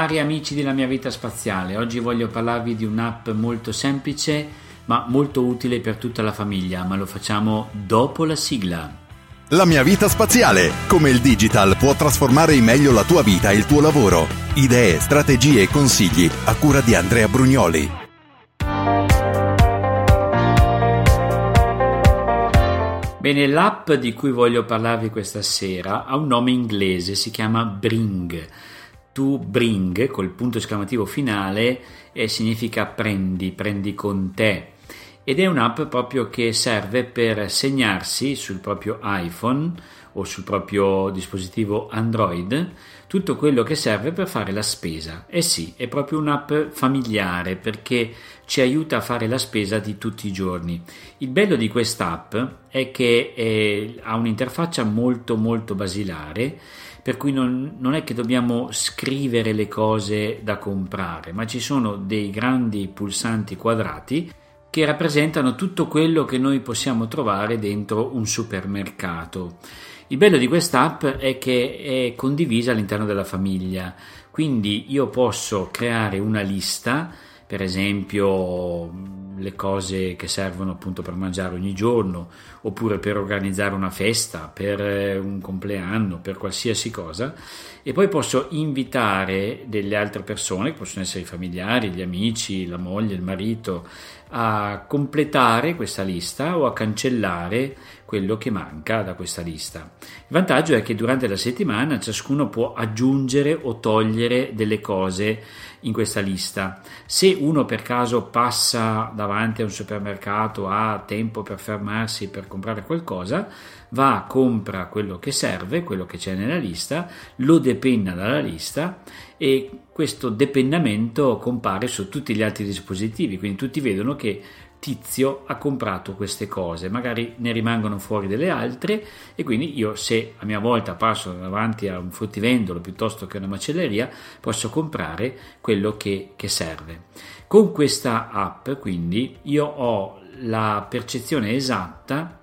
Cari amici della mia vita spaziale, oggi voglio parlarvi di un'app molto semplice ma molto utile per tutta la famiglia, ma lo facciamo dopo la sigla. La mia vita spaziale, come il digital può trasformare in meglio la tua vita e il tuo lavoro. Idee, strategie e consigli a cura di Andrea Brugnoli. Bene, l'app di cui voglio parlarvi questa sera ha un nome inglese, si chiama Bring. To bring, col punto esclamativo finale, eh, significa prendi, prendi con te. Ed è un'app proprio che serve per segnarsi sul proprio iPhone o sul proprio dispositivo Android tutto quello che serve per fare la spesa. E eh sì, è proprio un'app familiare perché ci aiuta a fare la spesa di tutti i giorni. Il bello di quest'app è che è, ha un'interfaccia molto molto basilare per cui non, non, è che dobbiamo scrivere le cose da comprare, ma ci sono dei grandi pulsanti quadrati che rappresentano tutto quello che noi possiamo trovare dentro un supermercato. Il bello di quest'app è che è condivisa all'interno della famiglia, quindi io posso creare una lista, per esempio le cose che servono appunto per mangiare ogni giorno, oppure per organizzare una festa, per eh, un compleanno, per qualsiasi cosa, e poi posso invitare delle altre persone, che possono essere i familiari, gli amici, la moglie, il marito, a completare questa lista o a cancellare quello che manca da questa lista. Il vantaggio è che durante la settimana ciascuno può aggiungere o togliere delle cose in questa lista. Se uno per caso passa davanti a un supermercato, ha tempo per fermarsi per comprare qualcosa, va, compra quello che serve, quello che c'è nella lista, lo depenna dalla lista e questo depennamento compare su tutti gli altri dispositivi, quindi tutti vedono che Tizio ha comprato queste cose, magari ne rimangono fuori delle altre e quindi io se a mia volta passo davanti a un fruttivendolo piuttosto che una macelleria posso comprare quello che, che serve. Con questa app quindi io ho la percezione esatta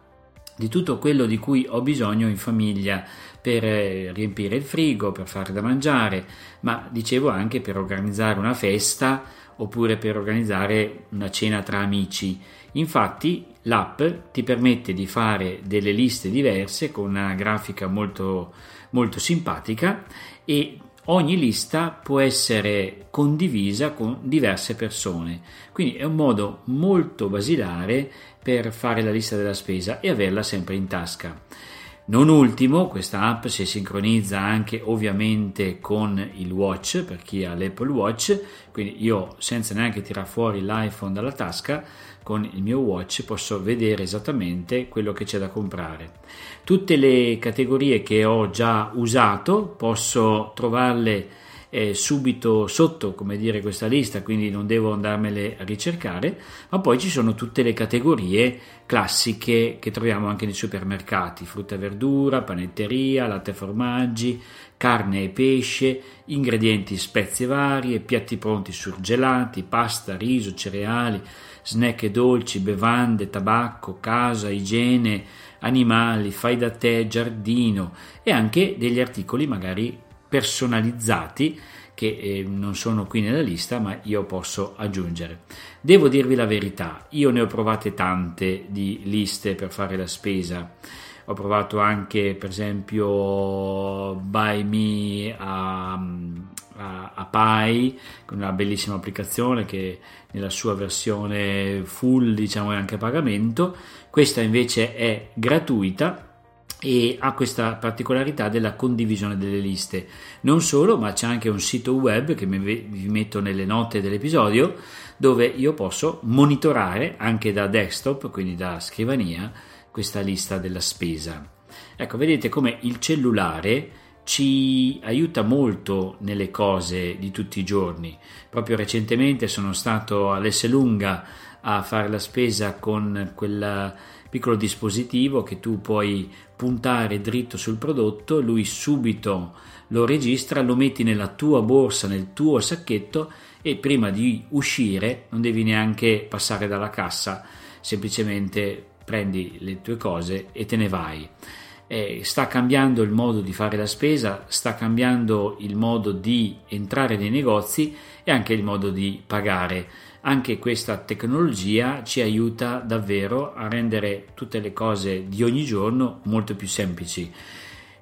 di tutto quello di cui ho bisogno in famiglia per eh, riempire il frigo, per fare da mangiare, ma dicevo anche per organizzare una festa oppure per organizzare una cena tra amici. Infatti l'app ti permette di fare delle liste diverse con una grafica molto, molto simpatica e ogni lista può essere condivisa con diverse persone. Quindi è un modo molto basilare per fare la lista della spesa e averla sempre in tasca. Non ultimo, questa app si sincronizza anche ovviamente con il watch per chi ha l'Apple Watch, quindi io senza neanche tirare fuori l'iPhone dalla tasca, con il mio watch posso vedere esattamente quello che c'è da comprare. Tutte le categorie che ho già usato posso trovarle eh, subito sotto, come dire, questa lista, quindi non devo andarmele a ricercare, ma poi ci sono tutte le categorie classiche che troviamo anche nei supermercati, frutta e verdura, panetteria, latte e formaggi, carne e pesce, ingredienti, spezie varie, piatti pronti surgelati, pasta, riso, cereali, snack e dolci, bevande, tabacco, casa, igiene, animali, fai da te, giardino e anche degli articoli magari personalizzati che eh, non sono qui nella lista ma io posso aggiungere. Devo dirvi la verità, io ne ho provate tante di liste per fare la spesa. Ho provato anche per esempio Buy Me a, a, a Pi, una bellissima applicazione che nella sua versione full diciamo è anche a pagamento. Questa invece è gratuita e ha questa particolarità della condivisione delle liste. Non solo, ma c'è anche un sito web che vi metto nelle note dell'episodio dove io posso monitorare anche da desktop, quindi da scrivania, questa lista della spesa. Ecco, vedete come il cellulare ci aiuta molto nelle cose di tutti i giorni. Proprio recentemente sono stato all'Esselunga a fare la spesa con quella piccolo dispositivo che tu puoi puntare dritto sul prodotto, lui subito lo registra, lo metti nella tua borsa, nel tuo sacchetto e prima di uscire non devi neanche passare dalla cassa, semplicemente prendi le tue cose e te ne vai. Eh, sta cambiando il modo di fare la spesa, sta cambiando il modo di entrare nei negozi e anche il modo di pagare. Anche questa tecnologia ci aiuta davvero a rendere tutte le cose di ogni giorno molto più semplici.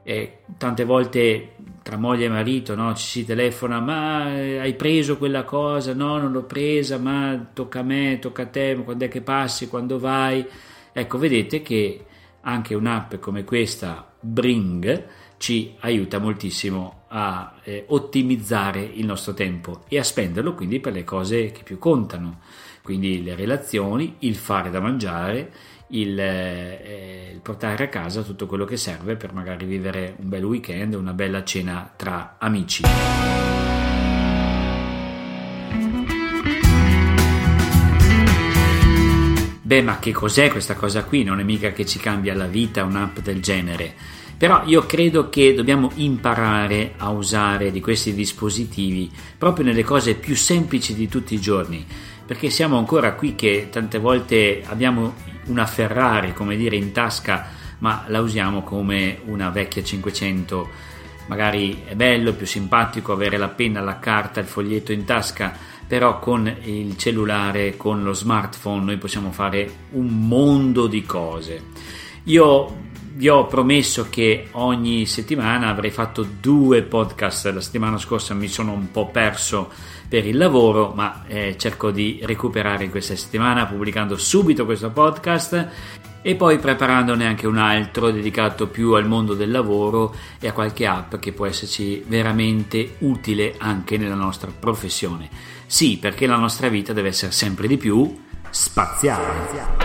Eh, tante volte tra moglie e marito no, ci si telefona, ma eh, hai preso quella cosa? No, non l'ho presa, ma tocca a me, tocca a te, quando è che passi, quando vai? Ecco, vedete che anche un'app come questa, Bring, ci aiuta moltissimo a eh, ottimizzare il nostro tempo e a spenderlo quindi per le cose che più contano, quindi le relazioni, il fare da mangiare, il, eh, il portare a casa tutto quello che serve per magari vivere un bel weekend, una bella cena tra amici. Beh, ma che cos'è questa cosa qui? Non è mica che ci cambia la vita un'app del genere. Però io credo che dobbiamo imparare a usare di questi dispositivi proprio nelle cose più semplici di tutti i giorni, perché siamo ancora qui che tante volte abbiamo una Ferrari, come dire, in tasca, ma la usiamo come una vecchia 500. Magari è bello, più simpatico avere la penna, la carta, il foglietto in tasca, però con il cellulare, con lo smartphone, noi possiamo fare un mondo di cose. Io vi ho promesso che ogni settimana avrei fatto due podcast. La settimana scorsa mi sono un po' perso per il lavoro, ma eh, cerco di recuperare questa settimana pubblicando subito questo podcast e poi preparandone anche un altro dedicato più al mondo del lavoro e a qualche app che può esserci veramente utile anche nella nostra professione. Sì, perché la nostra vita deve essere sempre di più spaziale.